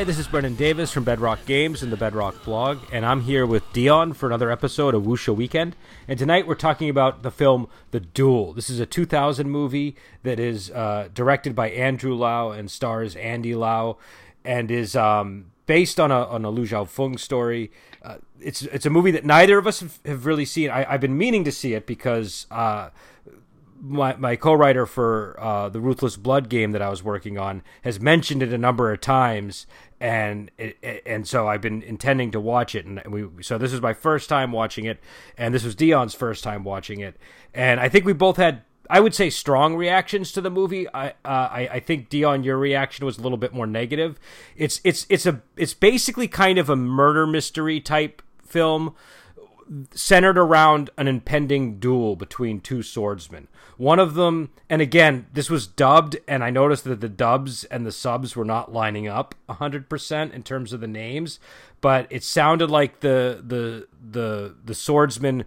Hi, this is Brendan Davis from Bedrock Games and the Bedrock blog, and I'm here with Dion for another episode of Wuxia Weekend. And tonight we're talking about the film The Duel. This is a 2000 movie that is uh, directed by Andrew Lau and stars Andy Lau, and is um, based on a on a Lu Xiaofeng story. Uh, it's it's a movie that neither of us have, have really seen. I, have been meaning to see it because. Uh, my, my co-writer for uh, the Ruthless Blood game that I was working on has mentioned it a number of times, and it, and so I've been intending to watch it, and we so this is my first time watching it, and this was Dion's first time watching it, and I think we both had I would say strong reactions to the movie. I uh, I, I think Dion, your reaction was a little bit more negative. It's it's it's a it's basically kind of a murder mystery type film centered around an impending duel between two swordsmen. One of them, and again, this was dubbed, and I noticed that the dubs and the subs were not lining up 100% in terms of the names, but it sounded like the the the the swordsman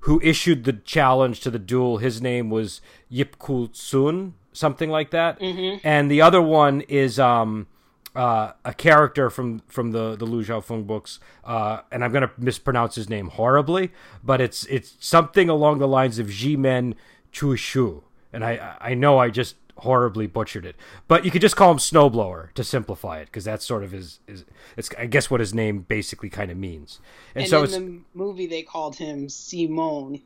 who issued the challenge to the duel, his name was Yip Kul Sun, something like that. Mm-hmm. And the other one is um uh, a character from from the the Lu Xiaofeng books, uh, and I'm gonna mispronounce his name horribly, but it's it's something along the lines of Jimen Chu Shu, and I I know I just horribly butchered it, but you could just call him Snowblower to simplify it because that's sort of his, his it's I guess what his name basically kind of means. And, and so in the movie they called him Simone.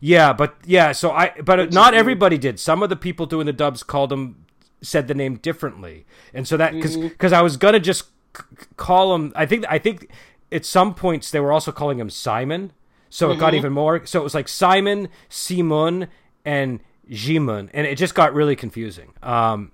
Yeah, but yeah, so I but Which not everybody did. Some of the people doing the dubs called him said the name differently, and so that because because mm-hmm. I was gonna just c- call him. I think I think at some points they were also calling him Simon, so mm-hmm. it got mm-hmm. even more. So it was like Simon, Simon, and Jimun, and it just got really confusing. Um,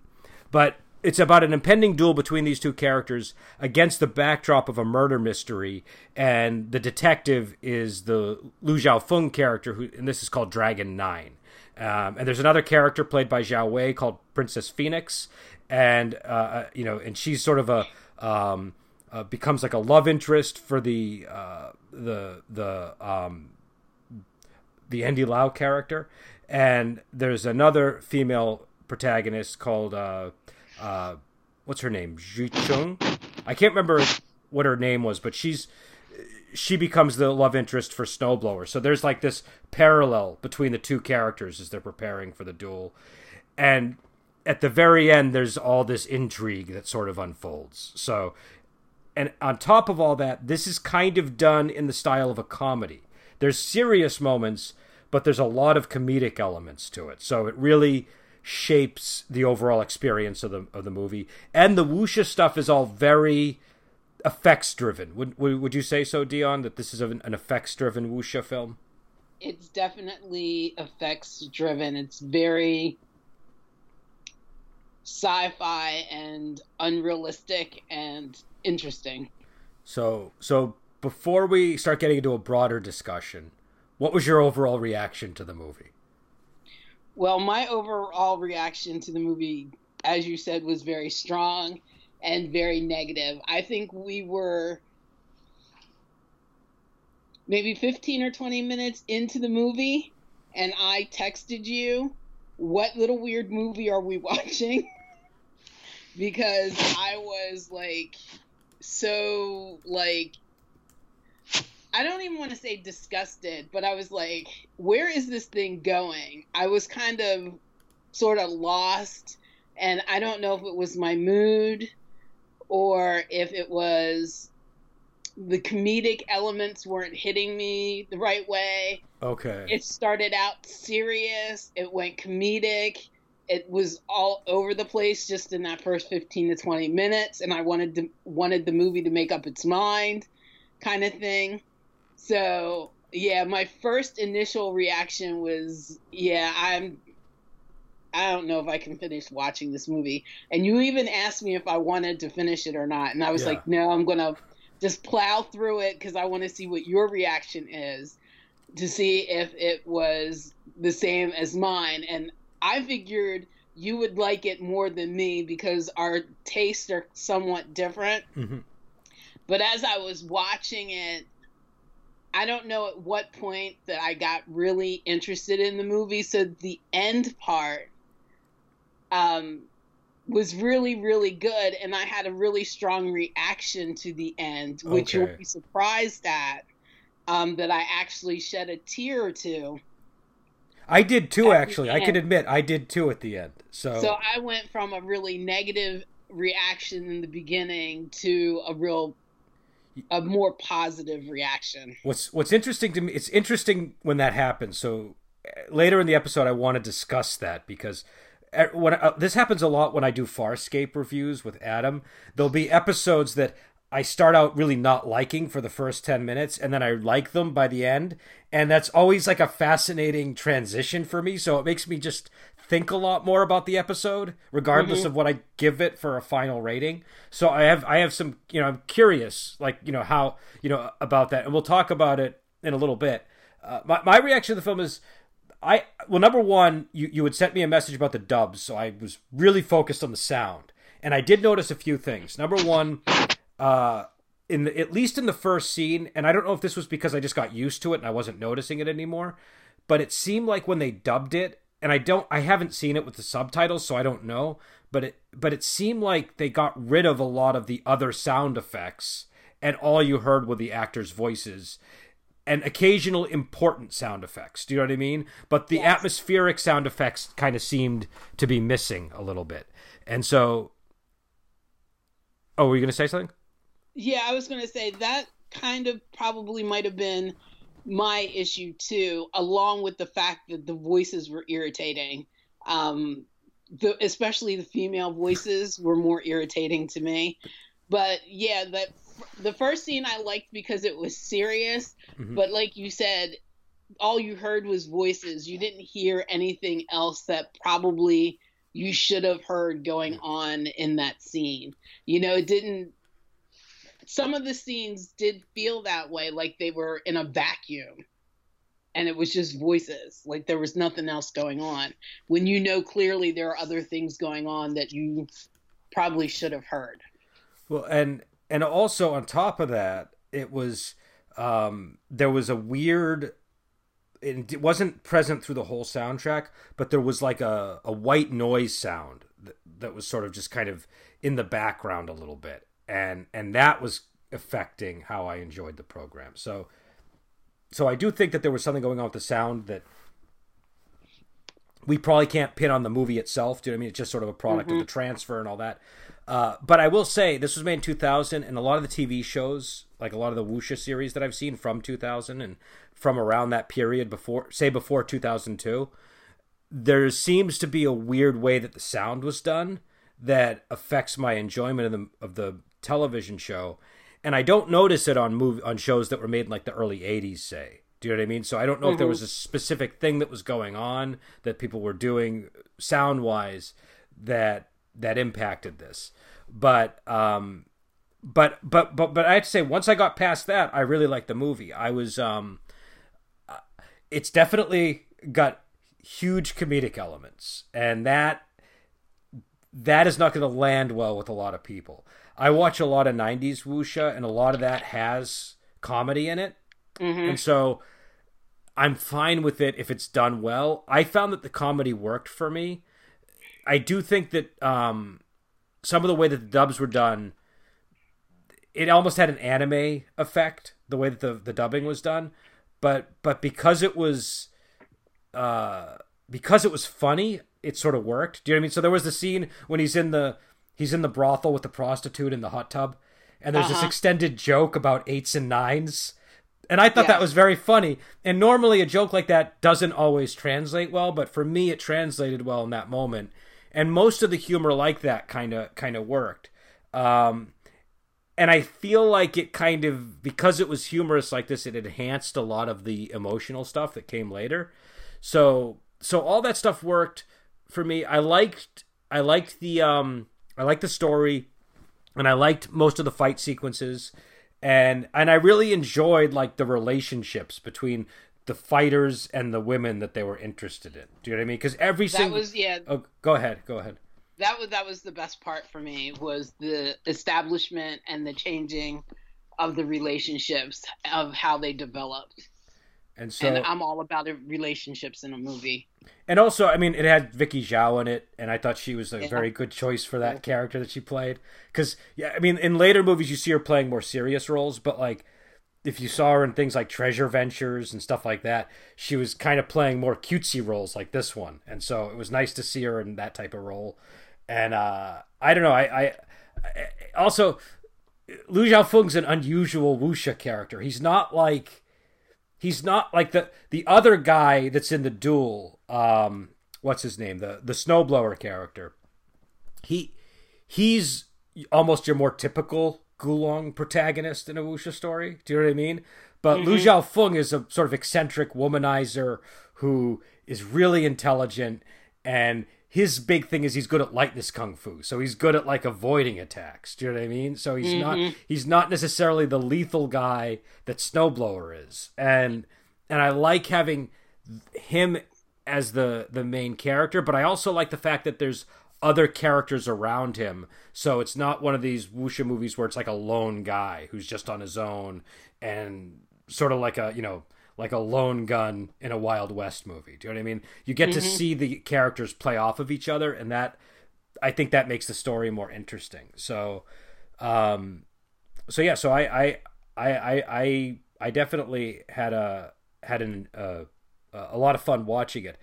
but it's about an impending duel between these two characters against the backdrop of a murder mystery, and the detective is the Lu Xiaofeng character, who and this is called Dragon Nine. Um, and there's another character played by Zhao Wei called Princess Phoenix, and uh, uh, you know, and she's sort of a um, uh, becomes like a love interest for the uh, the the um, the Andy Lau character, and there's another female protagonist called uh, uh, what's her name, Zhi Chung. I can't remember what her name was, but she's she becomes the love interest for Snowblower. So there's like this parallel between the two characters as they're preparing for the duel. And at the very end, there's all this intrigue that sort of unfolds. So, and on top of all that, this is kind of done in the style of a comedy. There's serious moments, but there's a lot of comedic elements to it. So it really shapes the overall experience of the of the movie. And the wuxia stuff is all very effects driven. Would, would would you say so, Dion? That this is an, an effects driven wuxia film? It's definitely effects driven. It's very sci-fi and unrealistic and interesting. So so before we start getting into a broader discussion, what was your overall reaction to the movie? Well, my overall reaction to the movie, as you said, was very strong and very negative. I think we were maybe 15 or 20 minutes into the movie and I texted you, What little weird movie are we watching? because I was like so like I don't even want to say disgusted, but I was like, where is this thing going? I was kind of sort of lost and I don't know if it was my mood or if it was the comedic elements weren't hitting me the right way. Okay. It started out serious, it went comedic. It was all over the place just in that first 15 to 20 minutes and I wanted to wanted the movie to make up its mind kind of thing. So, yeah, my first initial reaction was, yeah, I'm I don't know if I can finish watching this movie. And you even asked me if I wanted to finish it or not. And I was yeah. like, no, I'm going to just plow through it because I want to see what your reaction is to see if it was the same as mine. And I figured you would like it more than me because our tastes are somewhat different. Mm-hmm. But as I was watching it, I don't know at what point that I got really interested in the movie. So the end part um, was really really good and i had a really strong reaction to the end which Okay. you'll be surprised at um, that i actually shed a tear or two I did too, actually. I can admit I did too at the end. So, so i went from a really negative reaction in the beginning to a real a more positive reaction what's what's interesting to me, it's interesting when that happens. So uh, later in the episode, I want to discuss that because when uh, this happens a lot when I do Farscape reviews with Adam, there'll be episodes that I start out really not liking for the first 10 minutes and then I like them by the end. And that's always like a fascinating transition for me. So it makes me just think a lot more about the episode, regardless of what I give it for a final rating. So I have, I have some, you know, I'm curious, like, you know, how, you know, about that. And we'll talk about it in a little bit. Uh, my, my reaction to the film is I well, number one, you you had sent me a message about the dubs, so I was really focused on the sound, and I did notice a few things. Number one, uh, in the, at least in the first scene, and I don't know if this was because I just got used to it and I wasn't noticing it anymore, but it seemed like when they dubbed it, and I don't, I haven't seen it with the subtitles, so I don't know, but it but it seemed like they got rid of a lot of the other sound effects, and all you heard were the actors' voices and occasional important sound effects. Do you know what I mean? But the Yes. atmospheric sound effects kind of seemed to be missing a little bit. And so Oh, were you going to say something? Yeah, I was going to say that kind of probably might have been my issue too, along with the fact that the voices were irritating. Um, the, especially the female voices were more irritating to me. But yeah, that the first scene I liked because it was serious, Mhm. but like you said, all you heard was voices. You didn't hear anything else that probably you should have heard going on in that scene. You know, it didn't some of the scenes did feel that way like they were in a vacuum and it was just voices like there was nothing else going on when you know clearly there are other things going on that you probably should have heard Well, and and also on top of that, it was um there was a weird it wasn't present through the whole soundtrack, but there was like a, a white noise sound that, that was sort of just kind of in the background a little bit, and and that was affecting how I enjoyed the program. So, so I do think that there was something going on with the sound that we probably can't pin on the movie itself. Do you know what I mean? It's just sort of a product of the transfer and all that. Uh, but I will say this was made in 2000, and a lot of the TV shows, like a lot of the Wuxia series that I've seen from 2000 and from around that period before, say before 2002, there seems to be a weird way that the sound was done that affects my enjoyment of the of the television show, and I don't notice it on movie on shows that were made in like the early 80s, say. Do you know what I mean? So I don't know if there was a specific thing that was going on that people were doing sound wise that that impacted this. But um but but but but I have to say once I got past that, I really liked the movie. I was um uh, it's definitely got huge comedic elements and that that is not going to land well with a lot of people. I watch a lot of 90s wuxia and a lot of that has comedy in it. And so I'm fine with it if it's done well. I found that the comedy worked for me. I do think that um, some of the way that the dubs were done, it almost had an anime effect. The way that the, the dubbing was done, but but because it was, uh, because it was funny, it sort of worked. Do you know what I mean? So there was the scene when he's in the he's in the brothel with the prostitute in the hot tub, and there's this Uh-huh. extended joke about eights and nines. And I thought Yeah. that was very funny. And normally a joke like that doesn't always translate well, but for me it translated well in that moment. And most of the humor like that kind of kind of worked. Um, and I feel like it kind of because it was humorous like this, it enhanced a lot of the emotional stuff that came later. So so all that stuff worked for me. I liked I liked the um I liked the story and I liked most of the fight sequences and and I really enjoyed like the relationships between the fighters and the women that they were interested in. Do you know what I mean? Because every that single was yeah oh, go ahead, go ahead. that was that was the best part for me was the establishment and the changing of the relationships of how they developed And so and I'm all about relationships in a movie. And also, I mean, it had Vicky Zhao in it, and I thought she was a yeah. very good choice for that character that she played. Because, yeah, I mean, in later movies, you see her playing more serious roles, but like, if you saw her in things like Treasure Ventures and stuff like that, she was kind of playing more cutesy roles like this one, and so it was nice to see her in that type of role. And uh, I don't know, I, I, I also Lu Xiaofeng's an unusual wuxia character. He's not like he's not like the the other guy that's in the duel. Um, what's his name? The the snowblower character. He he's almost your more typical Gu Long protagonist in a wuxia story. Do you know what I mean? But mm-hmm. Lu Xiaofeng is a sort of eccentric womanizer who is really intelligent and his big thing is he's good at lightness kung fu. So he's good at like avoiding attacks. Do you know what I mean? So he's mm-hmm. not he's not necessarily the lethal guy that Snowblower is. And and I like having him as the the main character, but I also like the fact that there's other characters around him. So it's not one of these wuxia movies where it's like a lone guy who's just on his own and sort of like a, you know, like a lone gun in a Wild West movie. Do you know what I mean? You get mm-hmm. to see the characters play off of each other, and that I think that makes the story more interesting. So, um, so yeah, so I I I I I, definitely had a had an uh, a lot of fun watching it.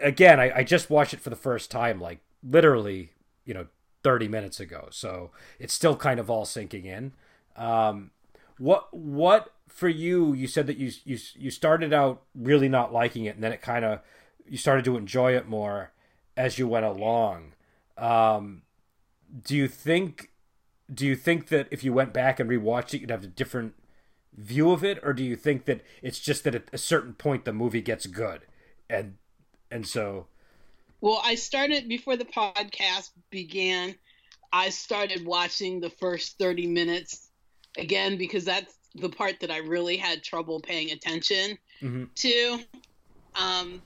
Again, I, I just watched it for the first time, like literally, you know, thirty minutes ago. So it's still kind of all sinking in. Um, what what for you? You said that you you you started out really not liking it, and then it kind of you started to enjoy it more as you went along. Um, do you think do you think that if you went back and rewatched it, you'd have a different view of it, or do you think that it's just that at a certain point the movie gets good, and and so? Well, I started before the podcast began. I started watching the first thirty minutes again because that's the part that I really had trouble paying attention mm-hmm. to. Um,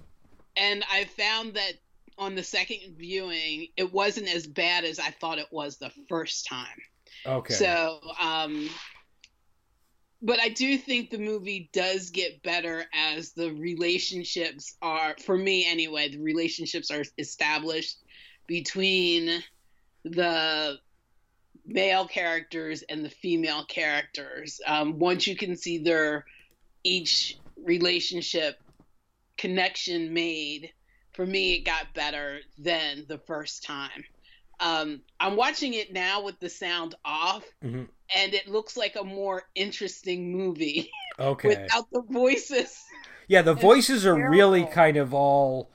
and I found that on the second viewing, it wasn't as bad as I thought it was the first time. Okay. So, um, but I do think the movie does get better as the relationships are, for me anyway, the relationships are established between the male characters and the female characters. Um, once you can see their each relationship connection made, for me, it got better than the first time. Um, I'm watching it now with the sound off, mm-hmm. And it looks like a more interesting movie. Okay. without the voices. Yeah, the voices are really kind of all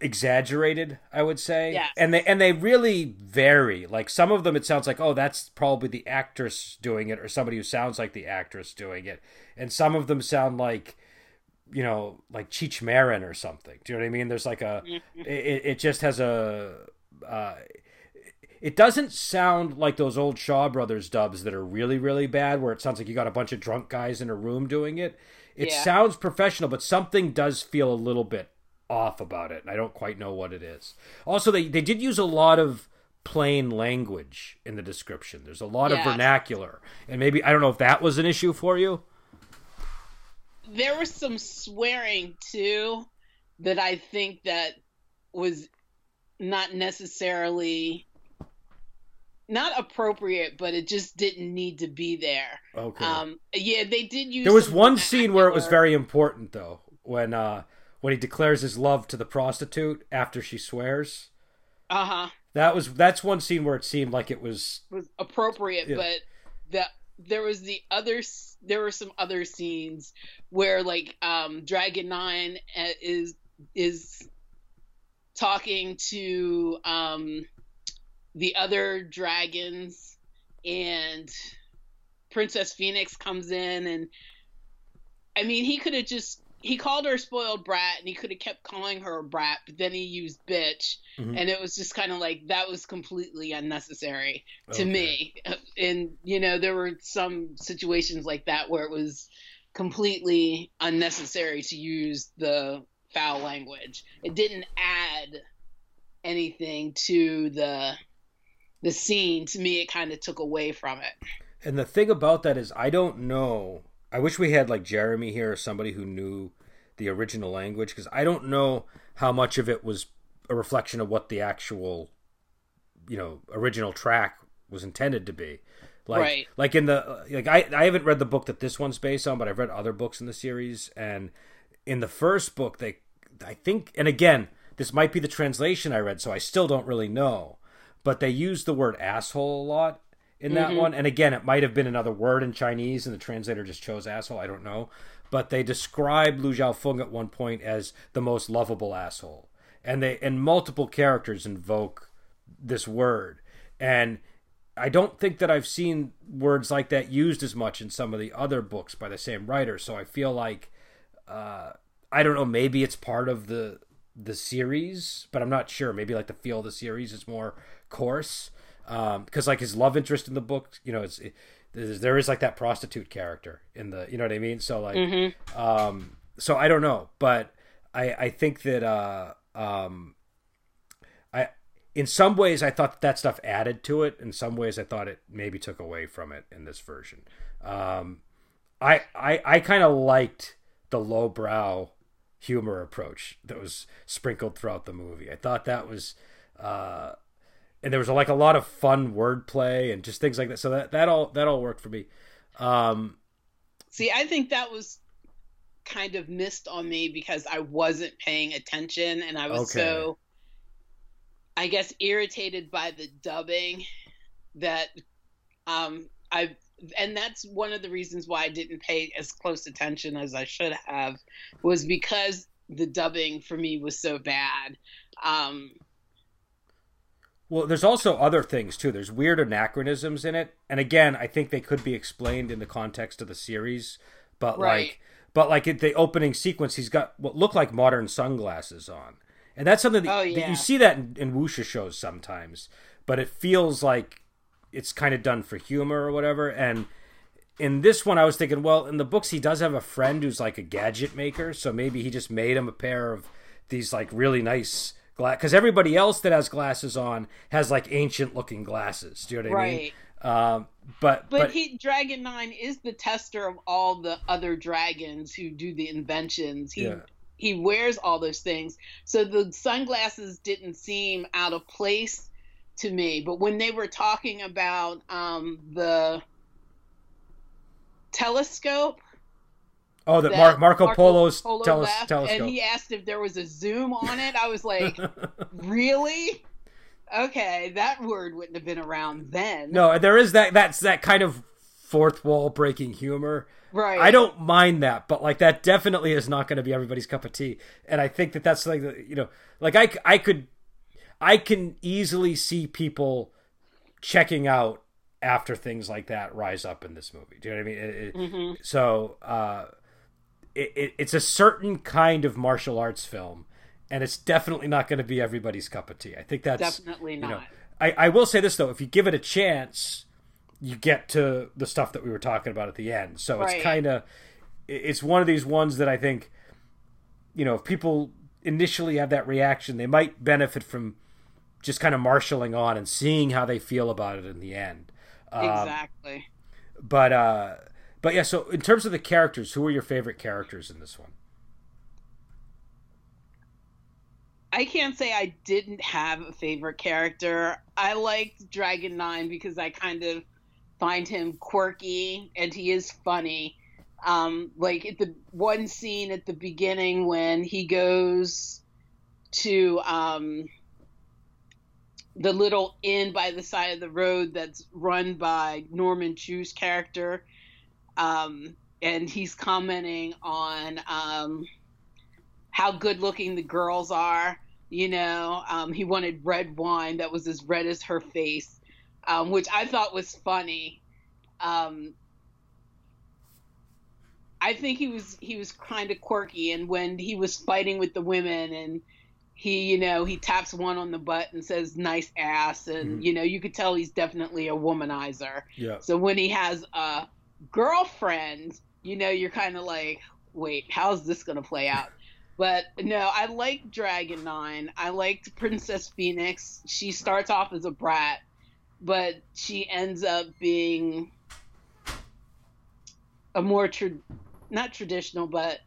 exaggerated, I would say. Yeah. And they and they really vary. Like some of them it sounds like, oh, that's probably the actress doing it or somebody who sounds like the actress doing it. And some of them sound like you know, like Cheech Marin or something. Do you know what I mean? There's like a mm-hmm. it, it just has a uh it doesn't sound like those old Shaw Brothers dubs that are really, really bad, where it sounds like you got a bunch of drunk guys in a room doing it. It yeah. sounds professional, but something does feel a little bit off about it, and I don't quite know what it is. Also, they they did use a lot of plain language in the description. There's a lot of vernacular, and maybe I don't know if that was an issue for you. There was some swearing too that I think that was not necessarily not appropriate, but it just didn't need to be there. Okay. Um, yeah, they did use. There was one scene where it was very important, though, when uh, when he declares his love to the prostitute after she swears. Uh huh. That was that's one scene where it seemed like it was was appropriate, yeah. but the there was the other there were some other scenes where like um Dragon Nine uh, is is talking to um the other dragons and Princess Phoenix comes in and I mean he could have just he called her a spoiled brat and he could have kept calling her a brat but then he used bitch mm-hmm. and it was just kind of like that was completely unnecessary to okay. me and you know there were some situations like that where it was completely unnecessary to use the foul language it didn't add anything to the the scene to me it kind of took away from it and the thing about that is i don't know I wish we had like Jeremy here or somebody who knew the original language because I don't know how much of it was a reflection of what the actual, you know, original track was intended to be. Like, right. like in the like I I haven't read the book that this one's based on, but I've read other books in the series, and in the first book they I think, and again, this might be the translation I read, so I still don't really know, but they use the word asshole a lot in that mm-hmm. one. And again, it might have been another word in Chinese, and the translator just chose asshole. I don't know. But they describe Lu Xiaofeng at one point as the most lovable asshole, and they and multiple characters invoke this word. And I don't think that I've seen words like that used as much in some of the other books by the same writer. So I feel like uh, I don't know. Maybe it's part of the the series, but I'm not sure. Maybe like the feel of the series is more coarse because um, like his love interest in the book, you know, it's it, there is like that prostitute character in the, you know what I mean? So like, mm-hmm. um, so I don't know, but I I think that uh, um, I in some ways I thought that, that stuff added to it. In some ways I thought it maybe took away from it in this version. Um, I I I kind of liked the lowbrow humor approach that was sprinkled throughout the movie. I thought that was uh, and there was like a lot of fun wordplay and just things like that. So that that all that all worked for me. Um, See, I think that was kind of missed on me because I wasn't paying attention and I was okay. so, I guess, irritated by the dubbing that um, I and that's one of the reasons why I didn't pay as close attention as I should have was because the dubbing for me was so bad. Um, well, there's also other things too. There's weird anachronisms in it, and again, I think they could be explained in the context of the series. But right. like, but like at the opening sequence, he's got what look like modern sunglasses on, and that's something that, oh, yeah. that you see that in, in wuxia shows sometimes. But it feels like it's kind of done for humor or whatever. And in this one, I was thinking, well, in the books, he does have a friend who's like a gadget maker, so maybe he just made him a pair of these like really nice because everybody else that has glasses on has like ancient looking glasses. Do you know what right. I mean? Um, but, but but he Dragon Nine is the tester of all the other dragons who do the inventions. He yeah. he wears all those things, so the sunglasses didn't seem out of place to me. But when they were talking about um, the telescope Oh, the Mar- Marco, Marco, Polo's Polo teles- telescope. And he asked if there was a zoom on it. I was like, really? Okay, that word wouldn't have been around then. No, there is that. That's that kind of fourth wall breaking humor. Right. I don't mind that, but like that definitely is not going to be everybody's cup of tea. And I think that that's like you know, like I I could, I can easily see people checking out after things like that rise up in this movie. Do you know what I mean? It, mm-hmm. So. uh it, it, it's a certain kind of martial arts film, and it's definitely not going to be everybody's cup of tea. I think that's definitely not. You know, I, I will say this though: if you give it a chance, you get to the stuff that we were talking about at the end. So right. it's kind of it's one of these ones that I think, you know, if people initially have that reaction, they might benefit from just kind of marshaling on and seeing how they feel about it in the end. Um, exactly. But uh, but yeah, so in terms of the characters, who are your favorite characters in this one? I can't say I didn't have a favorite character. I liked Dragon Nine because I kind of find him quirky and he is funny. Um, like at the one scene at the beginning when he goes to um, the little inn by the side of the road that's run by Norman Chu's character, um, and he's commenting on um, how good looking the girls are. You know, um, he wanted red wine that was as red as her face, um, which I thought was funny. Um, I think he was he was kind of quirky, and when he was fighting with the women, and he you know he taps one on the butt and says nice ass, and mm-hmm. you know you could tell he's definitely a womanizer. Yeah. So when he has a girlfriend, you know, you're kind of like, wait, how's this going to play out? But no, I like Dragon Nine. I liked Princess Phoenix. She starts off as a brat, but she ends up being a more tra- not traditional, but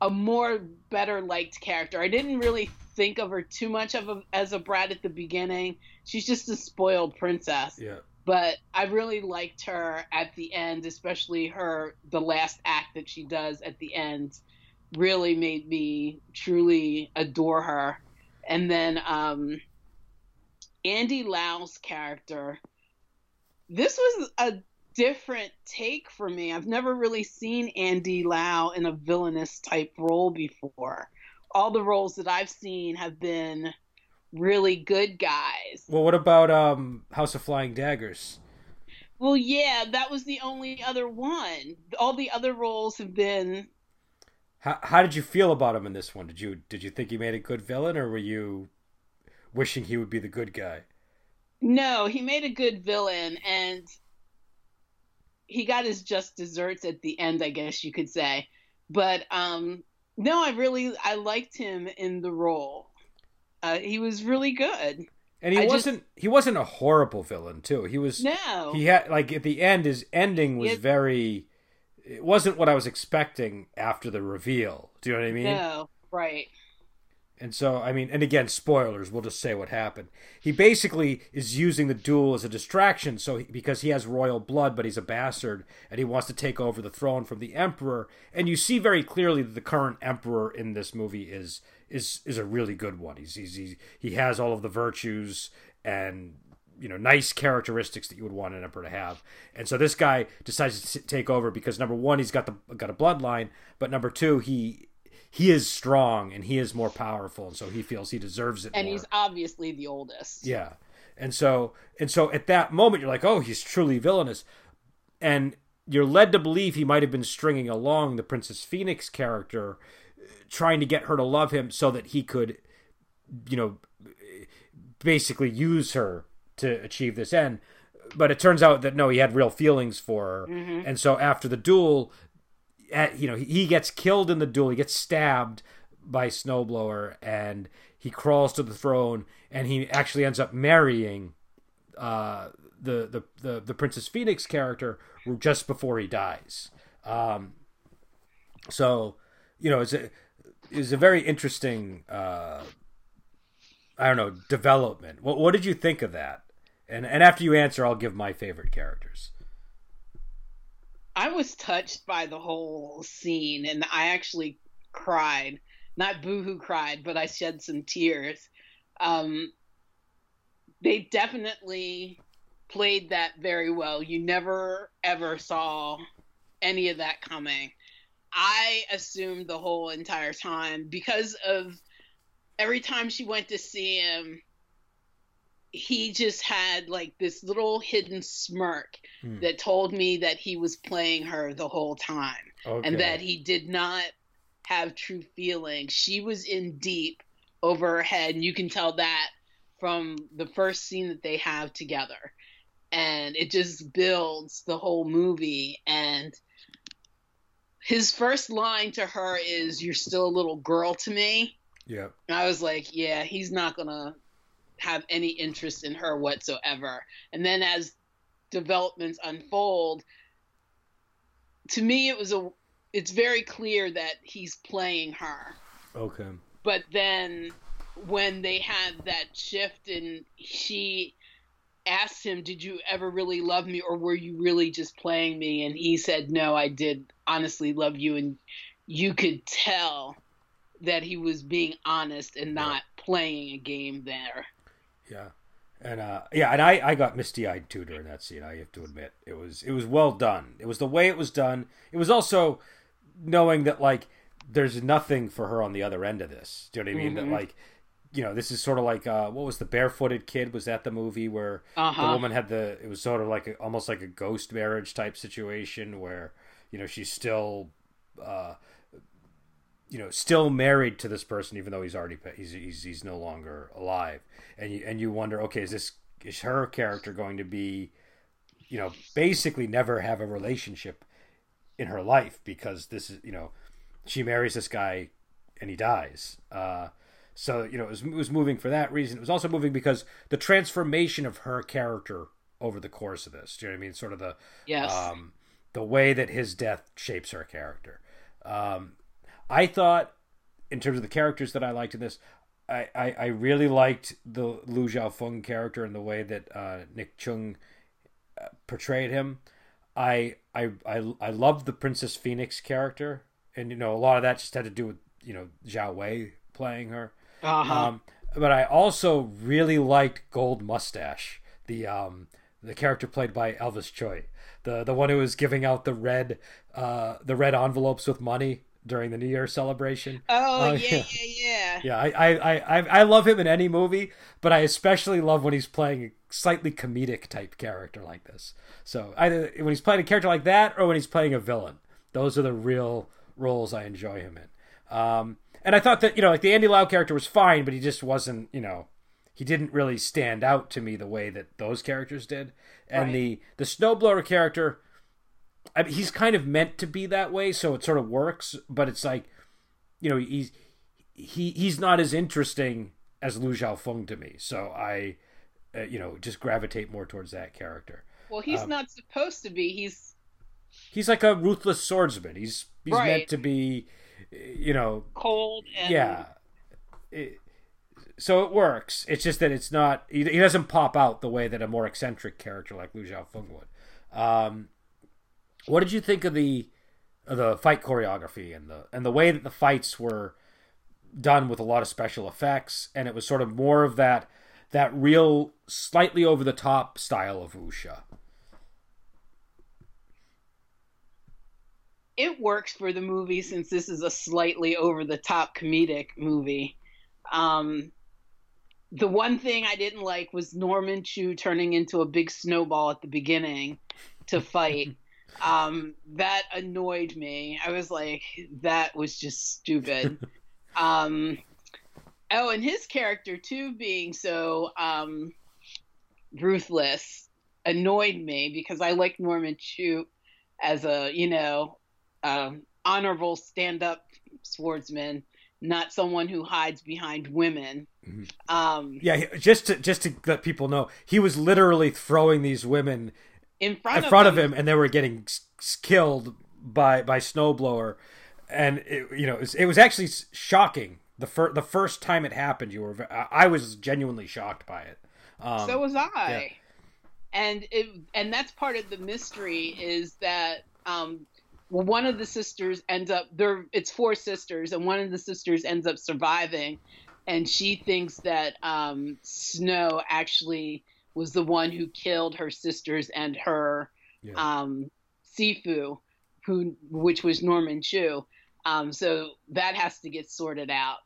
a more better liked character. I didn't really think of her too much of a, as a brat at the beginning. She's just a spoiled princess. Yeah. But I really liked her at the end, especially her the last act that she does at the end really made me truly adore her. And then um Andy Lau's character this was a different take for me. I've never really seen Andy Lau in a villainous type role before. All the roles that I've seen have been really good guys. Well, what about um, House of Flying Daggers? Well, yeah, that was the only other one. All the other roles have been. How, how did you feel about him in this one? Did you did you think he made a good villain, or were you wishing he would be the good guy? No, he made a good villain, and he got his just desserts at the end, I guess you could say. But um, no, I really I liked him in the role. Uh, he was really good. And he I wasn't just- he wasn't a horrible villain too. He was No, he had like at the end his ending was It- very it wasn't what I was expecting after the reveal. Do you know what I mean? no, right. And so, I mean, and again, spoilers. We'll just say what happened. He basically is using the duel as a distraction, so he, because he has royal blood, but he's a bastard, and he wants to take over the throne from the emperor. And you see very clearly that the current emperor in this movie is is is a really good one. He's, he's, he's he has all of the virtues and you know nice characteristics that you would want an emperor to have. And so this guy decides to take over because number one, he's got the got a bloodline, but number two, he he is strong and he is more powerful, and so he feels he deserves it. And more. he's obviously the oldest. yeah, and so and so at that moment you're like, oh, he's truly villainous, and you're led to believe he might have been stringing along the Princess Phoenix character, trying to get her to love him so that he could, you know, basically use her to achieve this end. But it turns out that no, he had real feelings for her, and so after the duel, at, you know, he, he gets killed in the duel. He gets stabbed by Snowblower, and he crawls to the throne, and he actually ends up marrying uh, the, the the the Princess Phoenix character just before he dies. Um, so, you know, it's a is a very interesting. Uh, I don't know development. What what did you think of that? And and after you answer, I'll give my favorite characters. I was touched by the whole scene, and I actually cried. Not boohoo cried, but I shed some tears. Um, they definitely played that very well. You never ever saw any of that coming. I assumed the whole entire time because of every time she went to see him, he just had like this little hidden smirk Hmm. that told me that he was playing her the whole time Okay. and that he did not have true feelings. She was in deep over her head, and you can tell that from the first scene that they have together. And it just builds the whole movie. And his first line to her is, You're still a little girl to me. yeah. And I was like, Yeah, he's not going to have any interest in her whatsoever. And then as developments unfold, to me, it was a it's very clear that he's playing her. Okay. But then when they had that shift and she asked him, Did you ever really love me or were you really just playing me? And he said, No, I did honestly love you. And you could tell that he was being honest and not playing a game there. Yeah. And uh, yeah, and I, I got misty eyed too during that scene. I have to admit, it was it was well done. It was the way it was done. It was also knowing that like there's nothing for her on the other end of this. Do you know what I mean? That like you know this is sort of like uh, what was the barefooted kid? Was that the movie where the Uh-huh. woman had the? It was sort of like a, almost like a ghost marriage type situation where you know she's still. Uh, you know, still married to this person, even though he's already he's he's, he's no longer alive, and you and you wonder, okay, is this is her character going to be, you know, basically never have a relationship in her life because this is you know, she marries this guy and he dies. Uh, so you know, it was, it was moving for that reason. It was also moving because the transformation of her character over the course of this. Do you know what I mean? Sort of the Yes. um, the way that his death shapes her character. Um, I thought, in terms of the characters that I liked in this, I, I, I really liked the Lu Xiaofeng character and the way that uh, Nick Cheung uh, portrayed him. I I I I loved the Princess Phoenix character, and you know a lot of that just had to do with you know Zhao Wei playing her. Uh-huh. Um, but I also really liked Gold Mustache, the um the character played by Elvis Tsui, the the one who was giving out the red uh the red envelopes with money during the New Year celebration. Oh Uh, yeah, yeah, yeah. Yeah, I, I, I, I love him in any movie, but I especially love when he's playing a slightly comedic type character like this. So either when he's playing a character like that or when he's playing a villain. Those are the real roles I enjoy him in. Um, and I thought that, you know, like the Andy Lau character was fine, but he just wasn't, you know, he didn't really stand out to me the way that those characters did. And Right. the the snowblower character, I mean, he's kind of meant to be that way, so it sort of works. But it's like, you know, he's he he's not as interesting as Lu Xiaofeng to me. So I, uh, you know, just gravitate more towards that character. Well, he's Um, not supposed to be. He's He's like a ruthless swordsman. He's he's meant to be, you know, cold and yeah. It- so it works. It's just that it's not. He, he doesn't pop out the way that a more eccentric character like Lu Xiaofeng would. Um, what did you think of the of the fight choreography and the and the way that the fights were done with a lot of special effects and it was sort of more of that that real slightly over the top style of wuxia. it works for the movie since this is a slightly over the top comedic movie. Um, the one thing I didn't like was Norman Chu turning into a big snowball at the beginning to fight. um, that annoyed me. I was like, that was just stupid. um, oh, and his character too being so um, ruthless annoyed me because I like Norman Chu as a you know um, honorable stand-up swordsman, not someone who hides behind women. Mhm. Um, Yeah, just to just to let people know, he was literally throwing these women in front, in of, front him, of him, and they were getting killed by by snowblower, and it, you know it was, it was actually shocking. The fir- the first time it happened, you were I was genuinely shocked by it. Um, so was I. And it and that's part of the mystery is that um, one of the sisters ends up there. It's four sisters, and one of the sisters ends up surviving, and she thinks that um, Snow actually was the one who killed her sisters and her Yeah. um, Sifu, who which was Norman Chu. Um, so that has to get sorted out.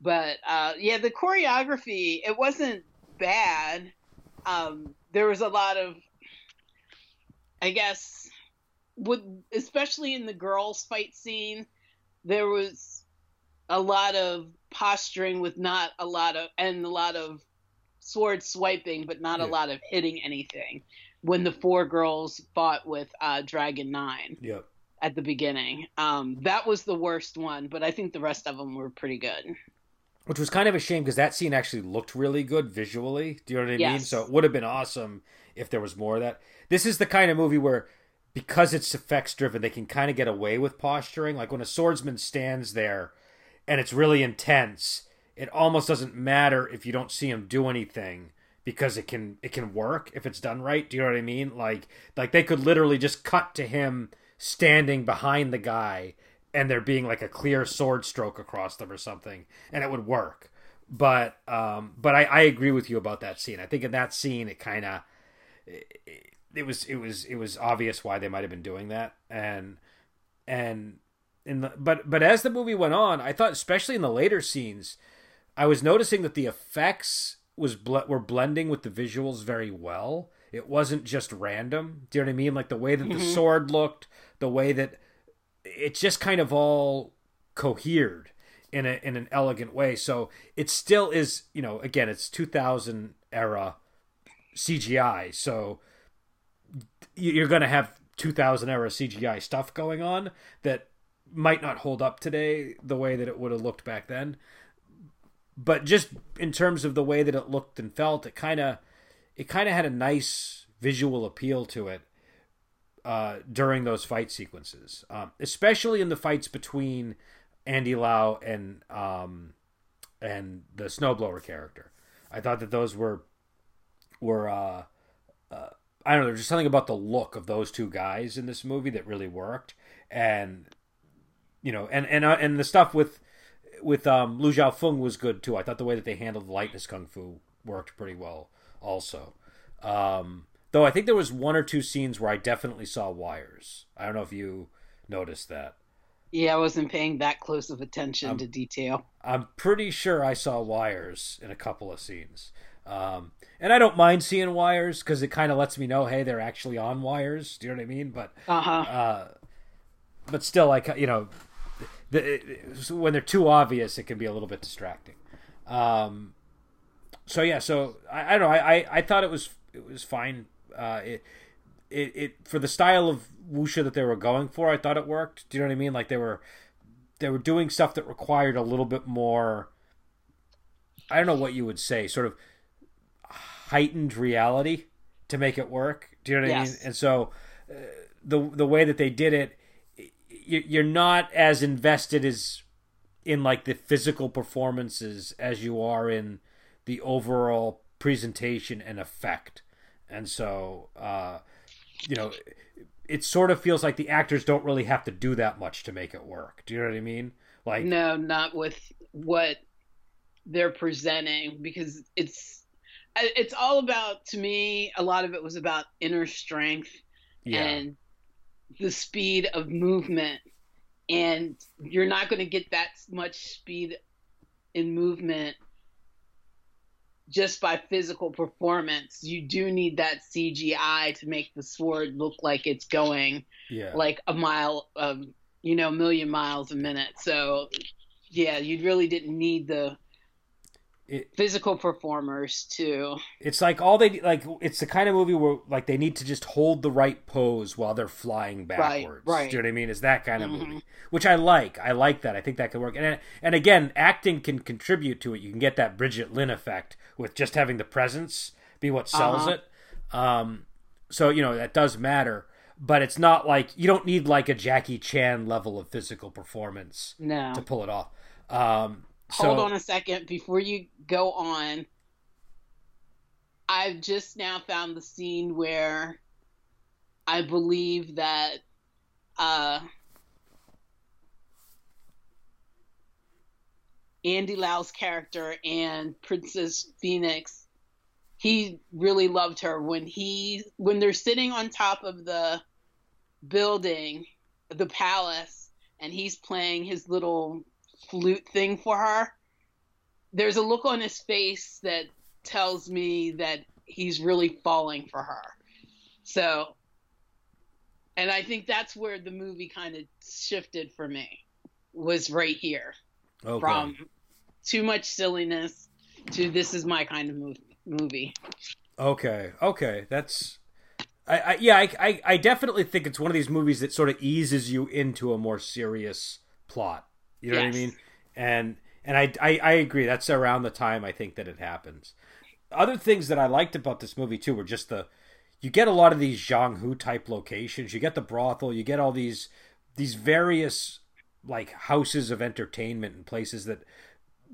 But uh, yeah, the choreography it wasn't bad. Um, there was a lot of, I guess, with especially in the girls' fight scene, there was a lot of posturing with not a lot of and a lot of sword swiping, but not Yeah. a lot of hitting anything. When the four girls fought with uh, Dragon Nine Yep. at the beginning, um, that was the worst one. But I think the rest of them were pretty good. Which was kind of a shame because that scene actually looked really good visually. Do you know what I mean? So it would have been awesome if there was more of that. This is the kind of movie where, because it's effects driven, they can kind of get away with posturing. Like when a swordsman stands there and it's really intense, it almost doesn't matter if you don't see him do anything because it can it can work if it's done right. Do you know what I mean? Like like they could literally just cut to him standing behind the guy and there being like a clear sword stroke across them or something and it would work but um but i i agree with you about that scene i think in that scene it kind of it, was it was it was obvious why they might have been doing that and and in the but but as the movie went on i thought especially in the later scenes i was noticing that the effects was ble- were blending with the visuals very well it wasn't just random do you know what i mean like the way that the Mhm. sword looked the way that it just kind of all cohered in a in an elegant way. So it still is, you know, again, it's 2000 era CGI. So you're going to have 2000 era CGI stuff going on that might not hold up today the way that it would have looked back then. But just in terms of the way that it looked and felt, it kind of it kind of had a nice visual appeal to it uh, during those fight sequences, um, especially in the fights between Andy Lau and um, and the snowblower character. I thought that those were were uh, uh, I don't know. There's just something about the look of those two guys in this movie that really worked, and you know, and and uh, and the stuff with with um, Lu Xiaofeng was good too. I thought the way that they handled the lightness kung fu worked pretty well, also. Um, though I think there was one or two scenes where I definitely saw wires. I don't know if you noticed that. Yeah, I wasn't paying that close of attention to detail. I'm pretty sure I saw wires in a couple of scenes. Um, and I don't mind seeing wires because it kind of lets me know, hey, they're actually on wires. Do you know what I mean? But uh-huh. uh, but still, like you know, the, it, when they're too obvious, it can be a little bit distracting. Um, so yeah, so I, I don't know. I, I, I thought it was it was fine. Uh, it, it it for the style of wuxia that they were going for, I thought it worked. Do you know what I mean? Like they were they were doing stuff that required a little bit more. I don't know what you would say, sort of heightened reality to make it work. Do you know what yes. I mean? And so uh, the the way that they did it, you're not as invested as in like the physical performances as you are in the overall presentation and effect. And so, uh, you know, it sort of feels like the actors don't really have to do that much to make it work. Do you know what I mean? Like, no, not with what they're presenting because it's it's all about to me a lot of it was about inner strength yeah. and the speed of movement and you're not going to get that much speed in movement just by physical performance. You do need that CGI to make the sword look like it's going yeah. like a mile, of, you know, a million miles a minute. So, yeah, you really didn't need the it, physical performers too. It's like all they like. It's the kind of movie where like they need to just hold the right pose while they're flying backwards. Right. right. Do you know what I mean? It's that kind of mm-hmm. movie, which I like. I like that. I think that could work. And and again, acting can contribute to it. You can get that Brigitte Lin effect with just having the presence be what sells uh-huh. it. Um, so you know that does matter. But it's not like you don't need like a Jackie Chan level of physical performance no. to pull it off. Um, Hold on a second before you go on. I've just now found the scene where I believe that uh, Andy Lau's character and Princess Phoenix, he really loved her when he when they're sitting on top of the building, the palace, and he's playing his little flute thing for her, there's a look on his face that tells me that he's really falling for her. So, and I think that's where the movie kind of shifted for me, was right here. Okay. From too much silliness to this is my kind of movie. Okay, okay, that's I, I, yeah, I, I, I, definitely think it's one of these movies that sort of eases you into a more serious plot. You know yes. what I mean? And and I, I, I agree. That's around the time I think that it happens. Other things that I liked about this movie too were just the you get a lot of these jianghu type locations. You get the brothel. You get all these these various like houses of entertainment and places that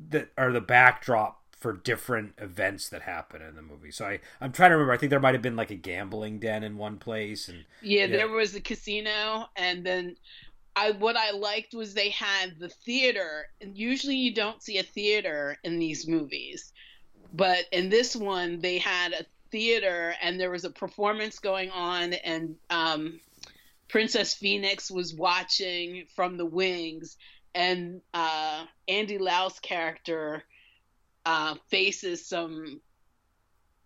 that are the backdrop for different events that happen in the movie. So I I'm trying to remember. I think there might have been like a gambling den in one place, and yeah, yeah. there was a casino, and then I what I liked was they had the theater, and usually you don't see a theater in these movies, but in this one they had a theater and there was a performance going on, and um, Princess Phoenix was watching from the wings, and uh, Andy Lau's character uh, faces some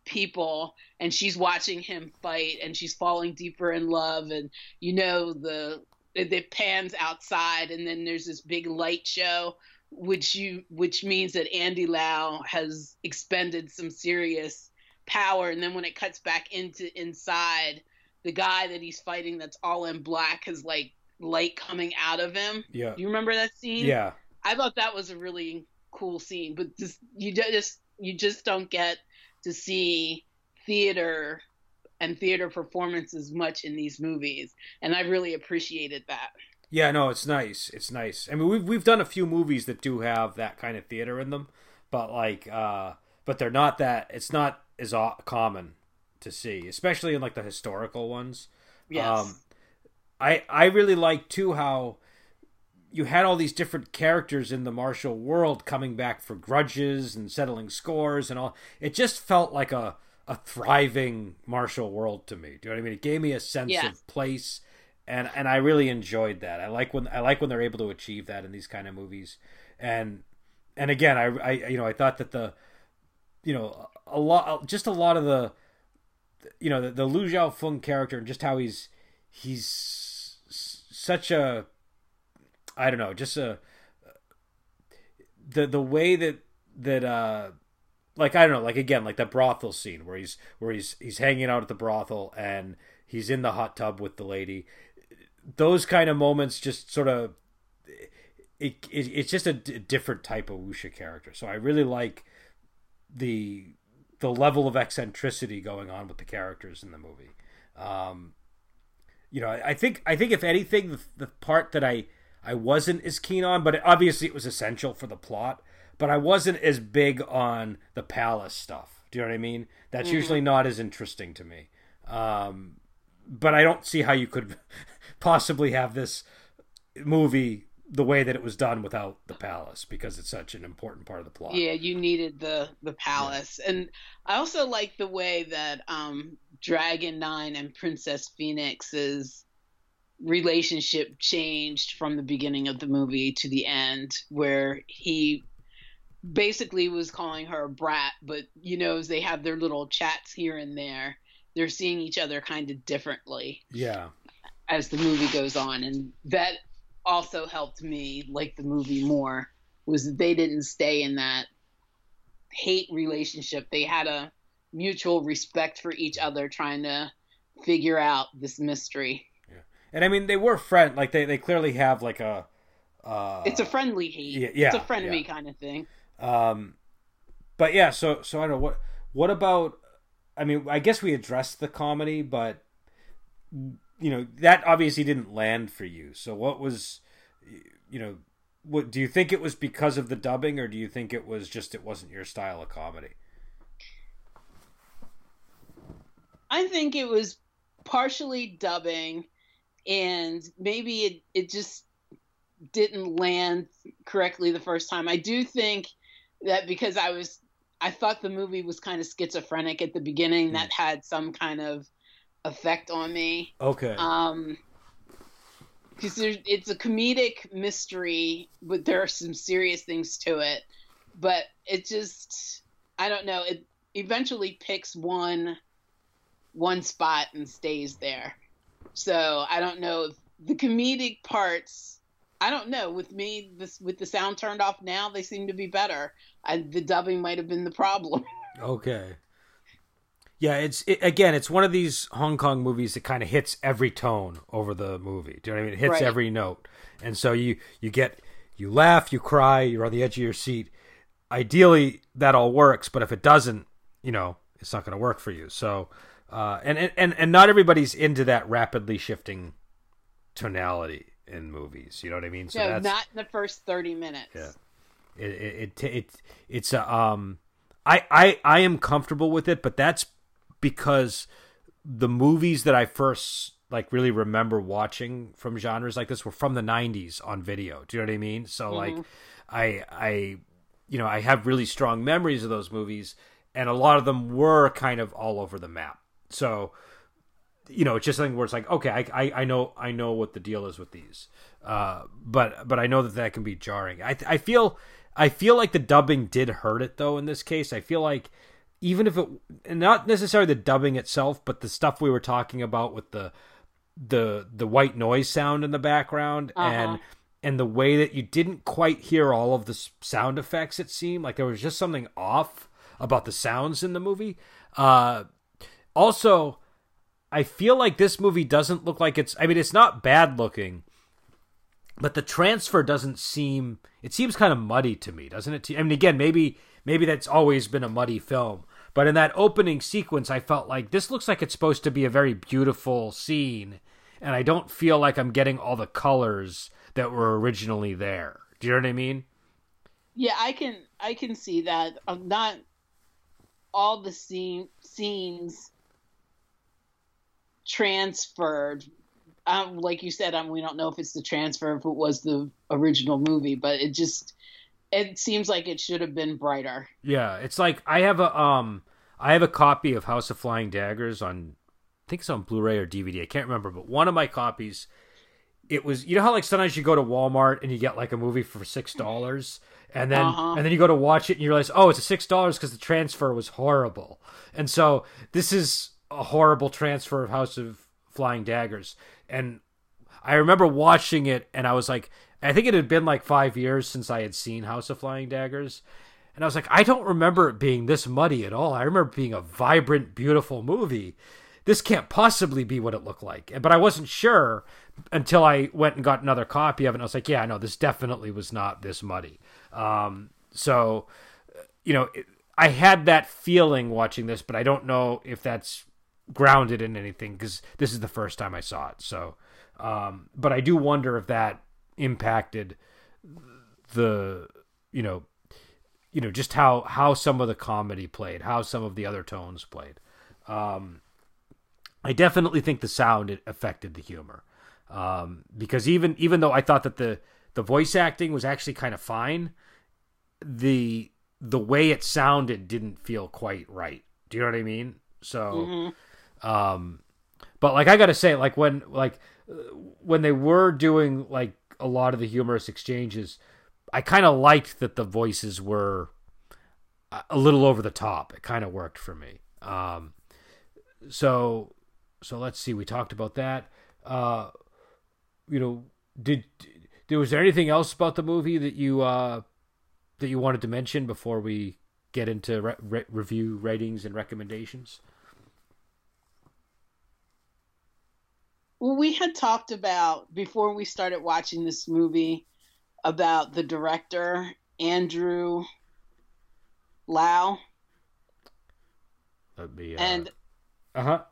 people and she's watching him fight and she's falling deeper in love and you know the it pans outside and then there's this big light show which you which means that Andy Lau has expended some serious power and then when it cuts back into inside the guy that he's fighting that's all in black has like light coming out of him. Yeah. You remember that scene? Yeah. I thought that was a really cool scene, but just you just you just don't get to see theater and theater performances much in these movies, and I really appreciated that. Yeah, no, it's nice. It's nice. I mean, we've we've done a few movies that do have that kind of theater in them, but like, uh, but they're not that. It's not as common to see, especially in like the historical ones. Yes. Um, I I really like too how you had all these different characters in the martial world coming back for grudges and settling scores and all. It just felt like a a thriving martial world to me. Do you know what I mean? It gave me a sense yes. of place and and I really enjoyed that. I like when I like when they're able to achieve that in these kind of movies, and and again, I, I you know I thought that the you know a lot just a lot of the you know the, the Lu Xiaofeng character and just how he's he's such a I don't know just a the the way that that uh like I don't know like again like the brothel scene where he's where he's he's hanging out at the brothel and he's in the hot tub with the lady those kind of moments just sort of it, it it's just a d- different type of wuxia character. So I really like the the level of eccentricity going on with the characters in the movie. Um, you know, I, think I think if anything, the, the part that I I wasn't as keen on, but obviously it was essential for the plot. But I wasn't as big on the palace stuff. Do you know what I mean? That's mm-hmm. usually not as interesting to me. Um, but I don't see how you could possibly have this movie the way that it was done without the palace because it's such an important part of the plot. Yeah, you needed the the palace. Yeah. And I also like the way that um Dragon 9 and Princess Phoenix's relationship changed from the beginning of the movie to the end where he basically was calling her a brat, but you know, as they have their little chats here and there. They're seeing each other kind of differently. Yeah as the movie goes on, and that also helped me like the movie more. Was that they didn't stay in that hate relationship. They had a mutual respect for each other, trying to figure out this mystery. Yeah, and I mean they were friend. Like they they clearly have like a. Uh, it's a friendly hate. Yeah, yeah it's a frenemy yeah. kind of thing. Um, but yeah, so so I don't know what what about. I mean, I guess we addressed the comedy, but you know that obviously didn't land for you. So what was, you know, what do you think it was because of the dubbing, or do you think it was just it wasn't your style of comedy? I think it was partially dubbing, and maybe it it just didn't land correctly the first time. I do think that because I was I thought the movie was kind of schizophrenic at the beginning, mm. that had some kind of effect on me. Okay. Um, because it's a comedic mystery, but there are some serious things to it. But it just, I don't know. It eventually picks one, one spot and stays there. So I don't know if the comedic parts. I don't know. With me, this with the sound turned off now, they seem to be better. I, the dubbing might have been the problem. Okay. Yeah, it's it, again, it's one of these Hong Kong movies that kind of hits every tone over the movie. Do you know what I mean? It hits right. every note, and so you you get you laugh, you cry, you're on the edge of your seat. Ideally, that all works, but if it doesn't, you know, it's not going to work for you. So, uh, and and and not everybody's into that rapidly shifting tonality in movies. You know what I mean? So no, not in the first thirty minutes. Yeah, it it, it, it it's a um. I, I I am comfortable with it, but that's because the movies that I first like really remember watching from genres like this were from the 90s on video. Do you know what I mean? So mm-hmm. like I I you know, I have really strong memories of those movies and a lot of them were kind of all over the map. So you know, it's just something where it's like, okay, I, I, I know I know what the deal is with these, uh, but but I know that that can be jarring. I I feel I feel like the dubbing did hurt it though in this case. I feel like even if it not necessarily the dubbing itself, but the stuff we were talking about with the the the white noise sound in the background uh-huh. and and the way that you didn't quite hear all of the sound effects it seemed like there was just something off about the sounds in the movie uh also i feel like this movie doesn't look like it's i mean it's not bad looking but the transfer doesn't seem it seems kind of muddy to me doesn't it i mean again maybe maybe that's always been a muddy film But in that opening sequence, I felt like this looks like it's supposed to be a very beautiful scene, and I don't feel like I'm getting all the colors that were originally there. Do you know what I mean? Yeah, I can I can see that. I'm not all the scene scenes transferred. Um, like you said, um, we don't know if it's the transfer, if it was the original movie, but it just it seems like it should have been brighter. Yeah, it's like I have a um I have a copy of House of Flying Daggers on I think it's on Blu-ray or DVD. I can't remember, but one of my copies it was you know how like sometimes you go to Walmart and you get like a movie for six dollars and then uh-huh. and then you go to watch it and you realize oh it's a six dollars because the transfer was horrible and so this is a horrible transfer of House of Flying Daggers and I remember watching it and I was like I think it had been like five years since I had seen House of Flying Daggers and I was like I don't remember it being this muddy at all I remember being a vibrant beautiful movie this can't possibly be what it looked like. But I wasn't sure until I went and got another copy of it. And I was like, yeah, no, this definitely was not this muddy. Um, so, you know, I had that feeling watching this, but I don't know if that's grounded in anything because this is the first time I saw it. So, um, but I do wonder if that impacted the, you know, you know, just how how some of the comedy played, how some of the other tones played. Um, I definitely think the sound affected the humor um, because even even though I thought that the the voice acting was actually kind of fine, the the way it sounded didn't feel quite right. Do you know what I mean? So, mm-hmm. Um, but like I gotta say, like when like when they were doing like a lot of the humorous exchanges, I kind of liked that the voices were a little over the top. It kind of worked for me. Um, so so let's see. We talked about that. Uh, you know, did, did was there anything else about the movie that you uh, that you wanted to mention before we get into re- re- review ratings and recommendations? Well, we had talked about before we started watching this movie about the director Andrew Lau. That'd be uh, and uh huh.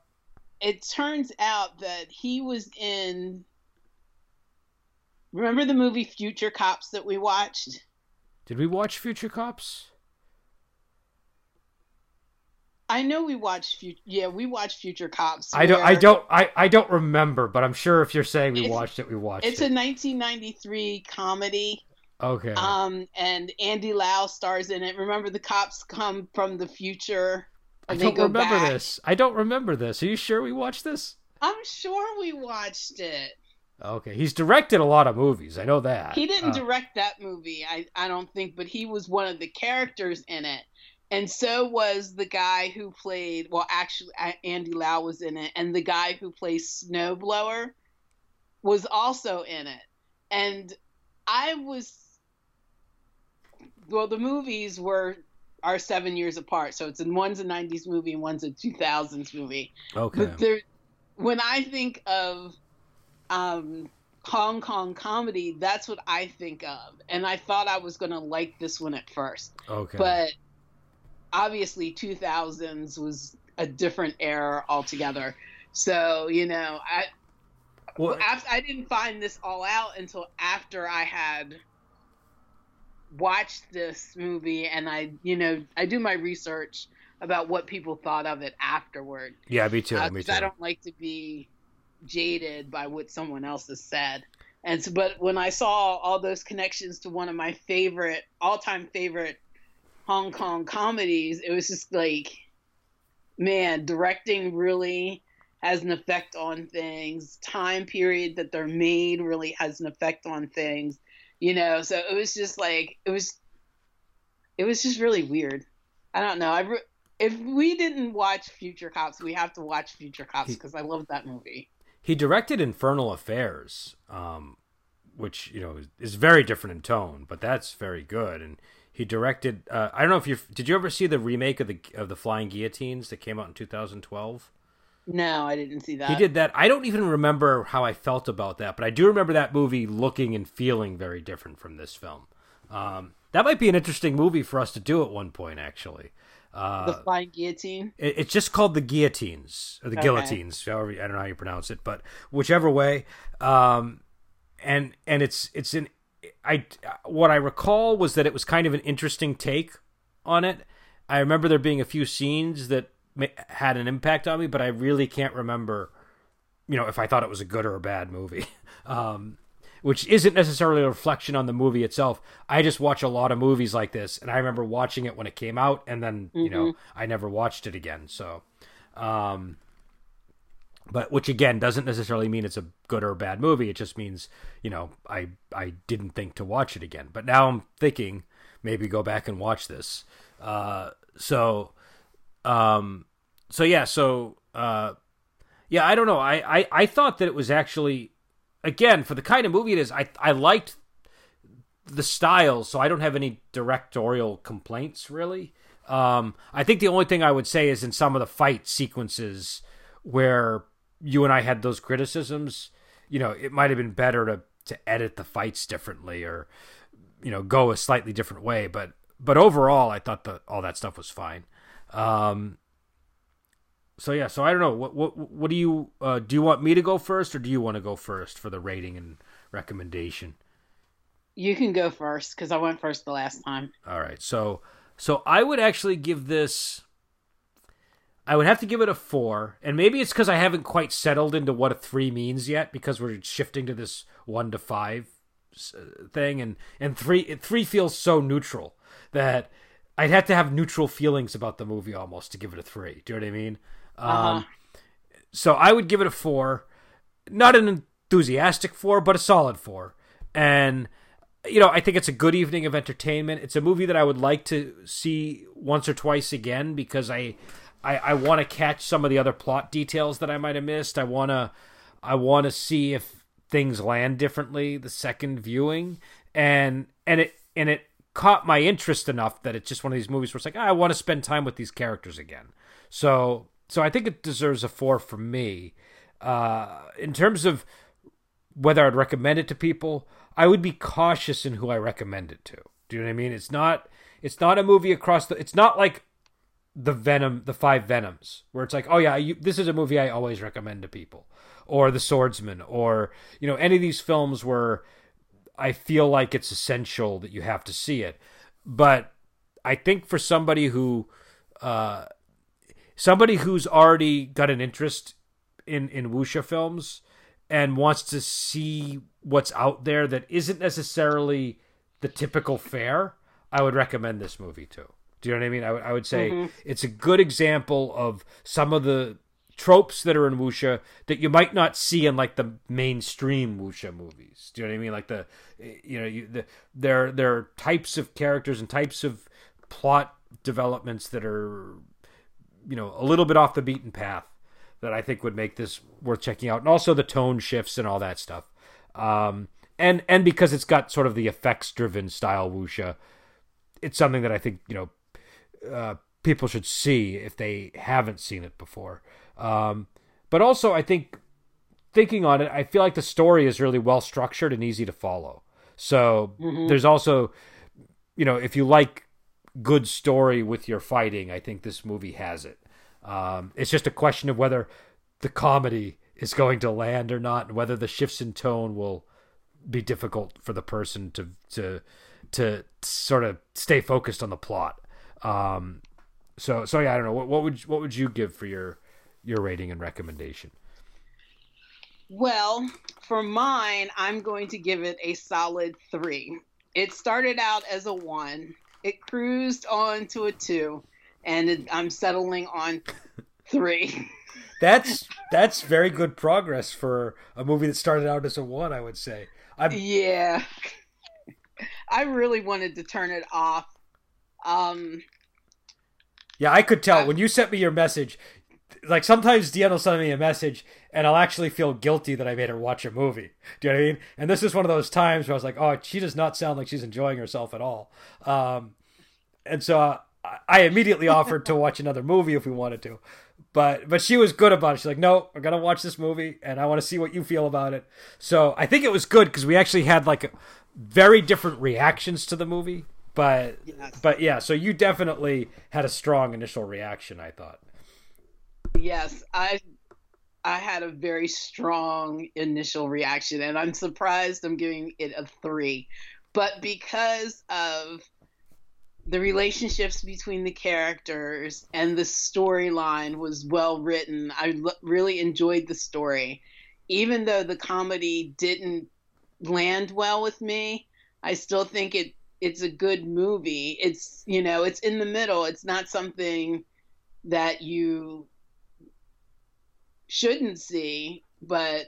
It turns out that he was in Remember the movie Future Cops that we watched? Did we watch Future Cops? I know we watched Future. Yeah, we watched Future Cops. I don't. I don't. I, I don't remember, but I'm sure if you're saying we watched it, we watched it's it. It's a 1993 comedy. Okay. Um, and Andy Lau stars in it. Remember, the cops come from the future. I don't remember back. this. I don't remember this. Are you sure we watched this? I'm sure we watched it. Okay, he's directed a lot of movies. I know that. He didn't uh, direct that movie, I, I don't think, but he was one of the characters in it. And so was the guy who played, well, actually, Andy Lau was in it, and the guy who plays Snowblower was also in it. And I was, well, the movies were are seven years apart, so it's in one's a '90s movie and one's a 2000s movie. Okay. But there, when I think of um, Hong Kong comedy, that's what I think of. And I thought I was going to like this one at first. Okay. But obviously, 2000s was a different era altogether. So, you know, I. Well, I didn't find this all out until after I had watched this movie and I, you know, I do my research about what people thought of it afterward. Yeah, me too. Uh, me too. I don't like to be jaded by what someone else has said. And so, but when I saw all those connections to one of my favorite, all-time favorite Hong Kong comedies, it was just like, man, directing really has an effect on things. Time period that they're made really has an effect on things. You know, so it was just like it was. It was just really weird. I don't know. I re- if we didn't watch Future Cops, we have to watch Future Cops because I love that movie. He directed Infernal Affairs, um, which you know is very different in tone, but that's very good. And he directed. Uh, I don't know if you did. You ever see the remake of the of the Flying Guillotines that came out in 2012? No, I didn't see that. He did that. I don't even remember how I felt about that, but I do remember that movie looking and feeling very different from this film. Um, That might be an interesting movie for us to do at one point, actually. Uh, the Flying Guillotine. It, it's just called the Guillotines or the okay. Guillotines. However, I don't know how you pronounce it, but whichever way. Um, and and it's it's an I what I recall was that it was kind of an interesting take on it. I remember there being a few scenes that had an impact on me, but I really can't remember, you know, if I thought it was a good or a bad movie. Um, which isn't necessarily a reflection on the movie itself. I just watch a lot of movies like this, and I remember watching it when it came out, and then mm-hmm. you know mm-hmm. I never watched it again. So, um, but which again doesn't necessarily mean it's a good or bad movie. It just means you know I I didn't think to watch it again, but now I'm thinking maybe go back and watch this. Uh, so, um, so yeah, so uh, yeah, I don't know. I, I I thought that it was actually again, for the kind of movie it is, I I liked the style, so I don't have any directorial complaints really. Um, I think the only thing I would say is in some of the fight sequences where you and I had those criticisms, you know, it might have been better to to edit the fights differently or you know go a slightly different way. But but overall, I thought that all that stuff was fine. Um, so yeah, so I don't know. What what what do you uh, do? You want me to go first, or do you want to go first for the rating and recommendation? You can go first because I went first the last time. All right, so so I would actually give this. I would have to give it a four, and maybe it's because I haven't quite settled into what a three means yet, because we're shifting to this one to five uh, thing, and and three three feels so neutral that I'd have to have neutral feelings about the movie almost to give it a three. Do you know what I mean? Uh-huh. Um, so I would give it a four, not an enthusiastic four, but a solid four. And you know, I think it's a good evening of entertainment. It's a movie that I would like to see once or twice again because I, I, I want to catch some of the other plot details that I might have missed. I wanna, I want to see if things land differently the second viewing, and and it and it caught my interest enough that it's just one of these movies where it's like I want to spend time with these characters again. So so I think it deserves a four from me. Uh, in terms of whether I'd recommend it to people, I would be cautious in who I recommend it to. Do you know what I mean? It's not it's not a movie across the. It's not like the Venom, the five Venoms, where it's like, oh yeah, you, this is a movie I always recommend to people, or The Swordsman, or you know any of these films where I feel like it's essential that you have to see it. But I think for somebody who uh, somebody who's already got an interest in in wuxia films and wants to see what's out there that isn't necessarily the typical fare, I would recommend this movie too. Do you know what I mean? I, w- I would say mm-hmm. it's a good example of some of the tropes that are in wuxia that you might not see in like the mainstream wuxia movies. Do you know what I mean? Like the you know you the there there are types of characters and types of plot developments that are you know a little bit off the beaten path that I think would make this worth checking out, and also the tone shifts and all that stuff. Um, and and because it's got sort of the effects driven style wuxia, it's something that I think you know uh, people should see if they haven't seen it before. Um, but also, I think thinking on it, I feel like the story is really well structured and easy to follow. So mm-hmm. there's also, you know, if you like good story with your fighting, I think this movie has it. Um, it's just a question of whether the comedy is going to land or not, and whether the shifts in tone will be difficult for the person to to to sort of stay focused on the plot. Um, so so yeah, I don't know. What, what would what would you give for your your rating and recommendation? Well, for mine, I'm going to give it a solid three. It started out as a one it cruised on to a two, and it, I'm settling on three. that's that's very good progress for a movie that started out as a one. I would say. I'm... Yeah, I really wanted to turn it off. Um, yeah, I could tell I... when you sent me your message. Like sometimes Deanna will send me a message and I'll actually feel guilty that I made her watch a movie. Do you know what I mean? And this is one of those times where I was like, oh, she does not sound like she's enjoying herself at all. Um, and so uh, I immediately offered to watch another movie if we wanted to. But but she was good about it. She's like, no, I'm gonna watch this movie, and I want to see what you feel about it. So I think it was good because we actually had like very different reactions to the movie but yes. but yeah, so you definitely had a strong initial reaction. I thought. Yes, I I had a very strong initial reaction, and I'm surprised I'm giving it a three. But because of the relationships between the characters and the storyline was well written, I l- really enjoyed the story. Even though the comedy didn't land well with me, I still think it it's a good movie. It's you know, it's in the middle. It's not something that you shouldn't see, but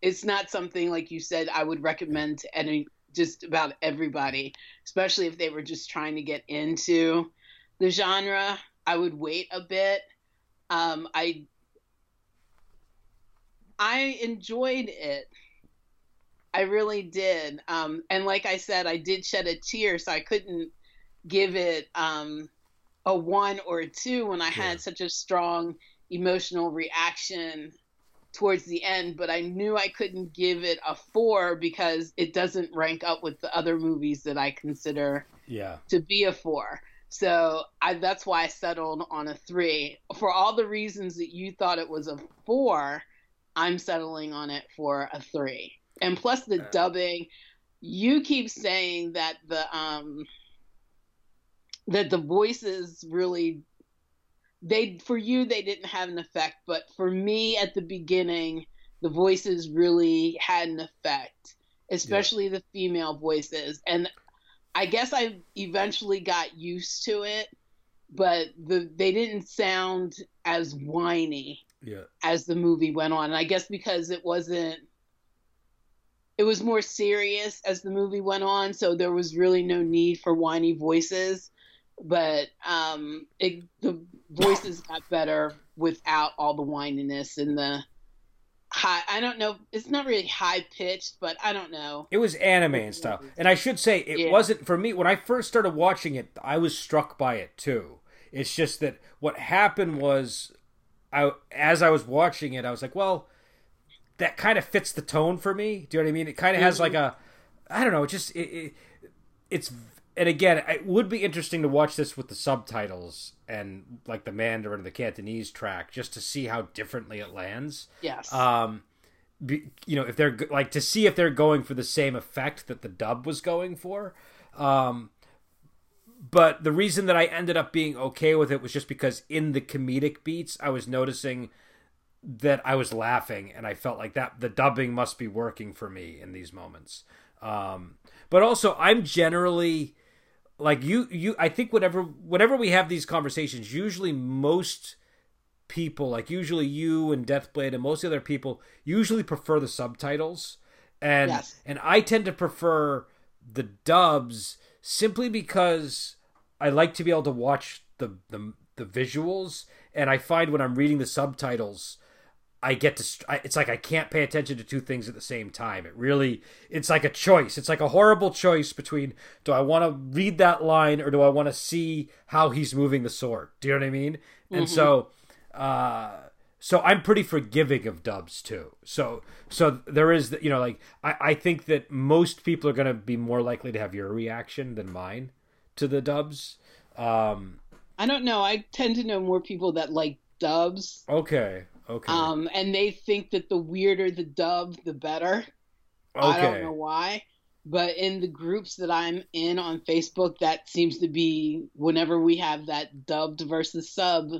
it's not something like you said I would recommend to any just about everybody, especially if they were just trying to get into the genre. I would wait a bit. Um, I I enjoyed it. I really did. Um, and like I said, I did shed a tear, so I couldn't give it um, a one or a two when I yeah. had such a strong emotional reaction towards the end, but I knew I couldn't give it a four because it doesn't rank up with the other movies that I consider yeah. to be a four. So I, that's why I settled on a three. For all the reasons that you thought it was a four, I'm settling on it for a three. And plus the dubbing, you keep saying that the um that the voices really they for you they didn't have an effect, but for me at the beginning, the voices really had an effect, especially yeah. the female voices. And I guess I eventually got used to it, but the they didn't sound as whiny yeah. as the movie went on. And I guess because it wasn't it was more serious as the movie went on, so there was really no need for whiny voices but um, it, the voices got better without all the whininess and the high. I don't know. It's not really high pitched, but I don't know. It was anime and stuff. And I should say, it yeah. wasn't for me. When I first started watching it, I was struck by it too. It's just that what happened was, I as I was watching it, I was like, well, that kind of fits the tone for me. Do you know what I mean? It kind of has like a, I don't know, it just it, it it's and again, it would be interesting to watch this with the subtitles and like the Mandarin or the Cantonese track, just to see how differently it lands. Yes. Um, be, you know, if they're like to see if they're going for the same effect that the dub was going for. Um, but the reason that I ended up being okay with it was just because in the comedic beats, I was noticing that I was laughing, and I felt like that the dubbing must be working for me in these moments. Um, but also, I'm generally like you you I think whatever whenever we have these conversations, usually most people, like usually you and Deathblade and most other people, usually prefer the subtitles. And yes. and I tend to prefer the dubs simply because I like to be able to watch the the, the visuals and I find when I'm reading the subtitles I get to it's like I can't pay attention to two things at the same time. It really it's like a choice. It's like a horrible choice between do I want to read that line or do I want to see how he's moving the sword? Do you know what I mean? Mm-hmm. And so uh so I'm pretty forgiving of dubs too. So so there is you know like I I think that most people are going to be more likely to have your reaction than mine to the dubs. Um I don't know. I tend to know more people that like dubs. Okay. Okay. Um, and they think that the weirder the dub, the better. Okay. I don't know why, but in the groups that I'm in on Facebook, that seems to be whenever we have that dubbed versus sub,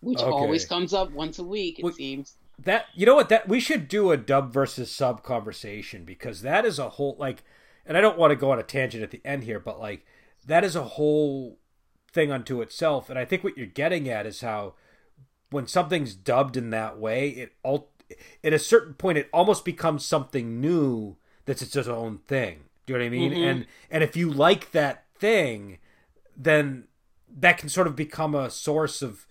which okay. always comes up once a week. It well, seems that you know what that we should do a dub versus sub conversation because that is a whole like, and I don't want to go on a tangent at the end here, but like that is a whole thing unto itself. And I think what you're getting at is how when something's dubbed in that way, it all at a certain point it almost becomes something new that's its own thing. Do you know what I mean? Mm-hmm. And and if you like that thing, then that can sort of become a source of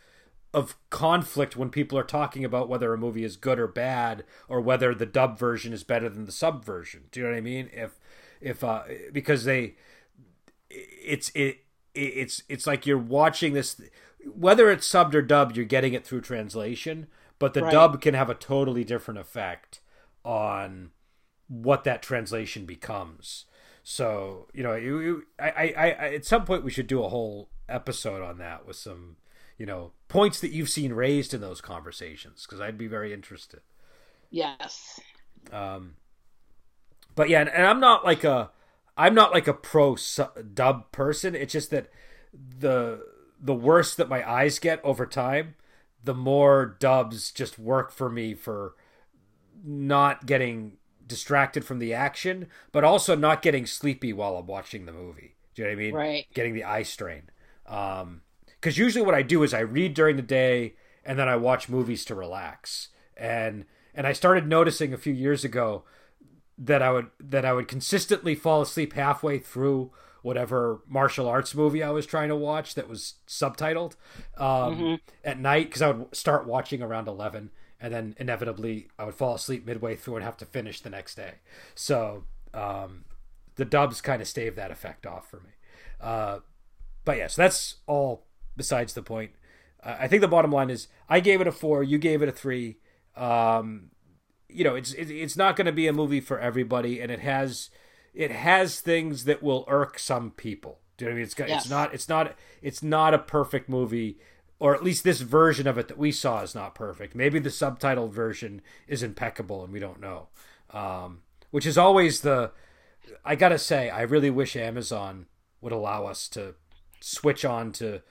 of conflict when people are talking about whether a movie is good or bad or whether the dub version is better than the sub version. Do you know what I mean? If if uh because they it's it it's it's like you're watching this whether it's subbed or dubbed, you're getting it through translation, but the right. dub can have a totally different effect on what that translation becomes. So you know, you, you, I, I, I, at some point we should do a whole episode on that with some, you know, points that you've seen raised in those conversations because I'd be very interested. Yes. Um, but yeah, and, and I'm not like a, I'm not like a pro dub person. It's just that the the worse that my eyes get over time, the more dubs just work for me for not getting distracted from the action, but also not getting sleepy while I'm watching the movie. Do you know what I mean? Right. Getting the eye strain. Um, Because usually what I do is I read during the day and then I watch movies to relax. And and I started noticing a few years ago that I would that I would consistently fall asleep halfway through whatever martial arts movie I was trying to watch that was subtitled um, mm-hmm. at night because I would start watching around eleven and then inevitably I would fall asleep midway through and have to finish the next day. So um, the dubs kind of stave that effect off for me. Uh, but yeah, so that's all besides the point. Uh, I think the bottom line is I gave it a four, you gave it a three. Um, you know, it's it, it's not going to be a movie for everybody, and it has it has things that will irk some people. Do you know what I mean? It's got, yes. it's not it's not it's not a perfect movie or at least this version of it that we saw is not perfect. Maybe the subtitled version is impeccable and we don't know. Um, which is always the. I gotta say, I really wish Amazon would allow us to switch on to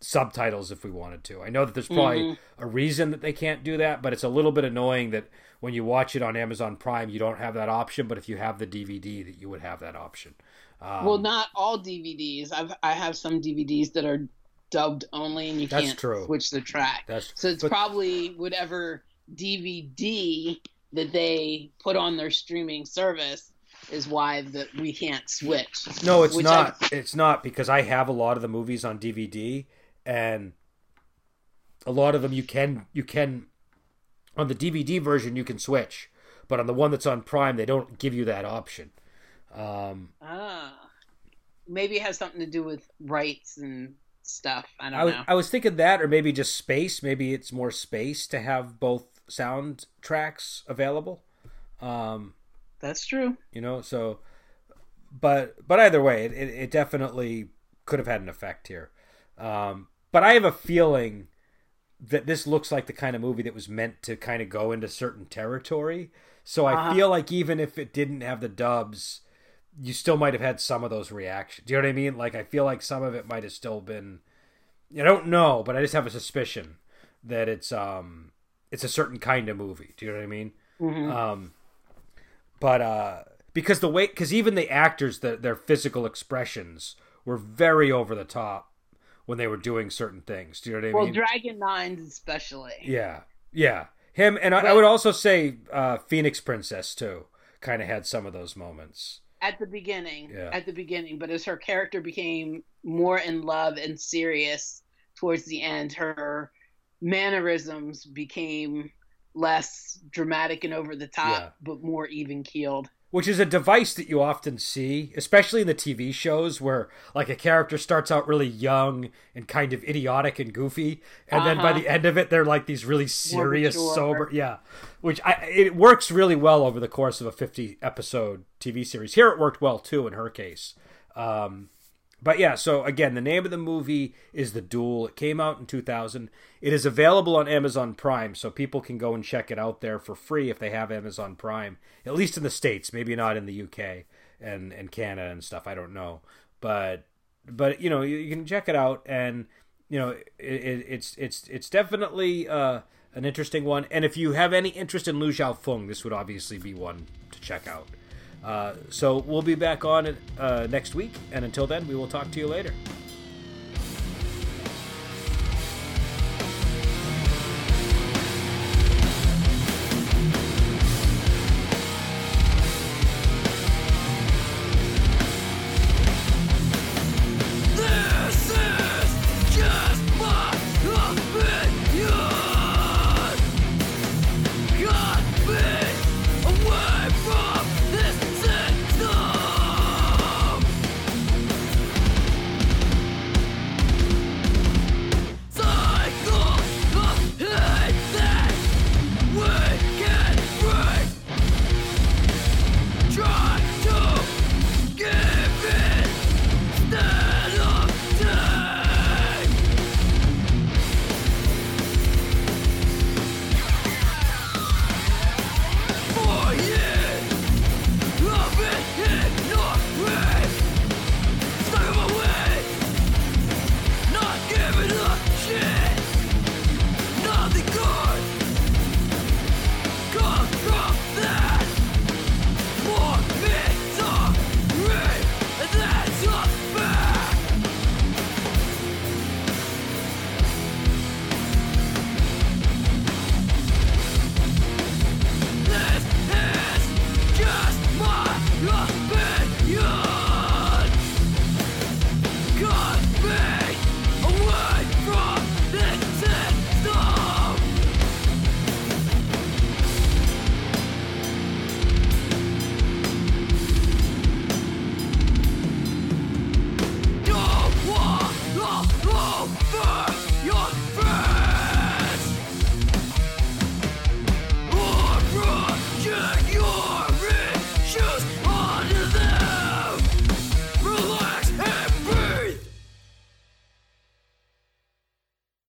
subtitles if we wanted to. I know that there's probably mm-hmm. a reason that they can't do that, but it's a little bit annoying that when you watch it on Amazon Prime, you don't have that option. But if you have the DVD, that you would have that option. Um, well, not all DVDs. I've I have some DVDs that are dubbed only, and you can't true. switch the track. That's, so it's but, probably whatever DVD that they put on their streaming service is why that we can't switch. No, it's not. I... It's not because I have a lot of the movies on DVD, and a lot of them you can you can on the DVD version you can switch, but on the one that's on Prime they don't give you that option. Um, ah, maybe it has something to do with rights and stuff. I don't I was, know. I was thinking that, or maybe just space. Maybe it's more space to have both sound tracks available. Um, That's true. You know, so, but but either way, it, it, it definitely could have had an effect here. Um, but I have a feeling that this looks like the kind of movie that was meant to kind of go into certain territory. So I uh-huh. feel like even if it didn't have the dubs, you still might have had some of those reactions. Do you know what I mean? Like I feel like some of it might have still been I don't know, but I just have a suspicion that it's um it's a certain kind of movie. Do you know what I mean? Mm-hmm. Um but uh because the way cuz even the actors the, their physical expressions were very over the top when they were doing certain things. Do you know what I well, mean? Well, Dragon Nines especially. Yeah. Yeah. Him and I, I would also say uh Phoenix Princess too kind of had some of those moments at the beginning yeah. at the beginning but as her character became more in love and serious towards the end her mannerisms became less dramatic and over the top yeah. but more even keeled which is a device that you often see, especially in the TV shows where like a character starts out really young and kind of idiotic and goofy, and uh-huh. then by uh-huh. the end of it they're like these really serious, sober, yeah. Which I it works really well over the course of a fifty episode TV series. Here it worked well too in her case. Um, but yeah, so again, the name of the movie is The Duel. It came out in 2000. It is available on Amazon Prime, so people can go and check it out there for free if they have Amazon Prime, at least in the States, maybe not in the UK and, and Canada and stuff. I don't know. But, but you know, you, you can check it out, and, you know, it, it, it's, it's, it's definitely uh, an interesting one. And if you have any interest in Lu Xiaofeng, this would obviously be one to check out. Uh, so we'll be back on it uh, next week, and until then, we will talk to you later.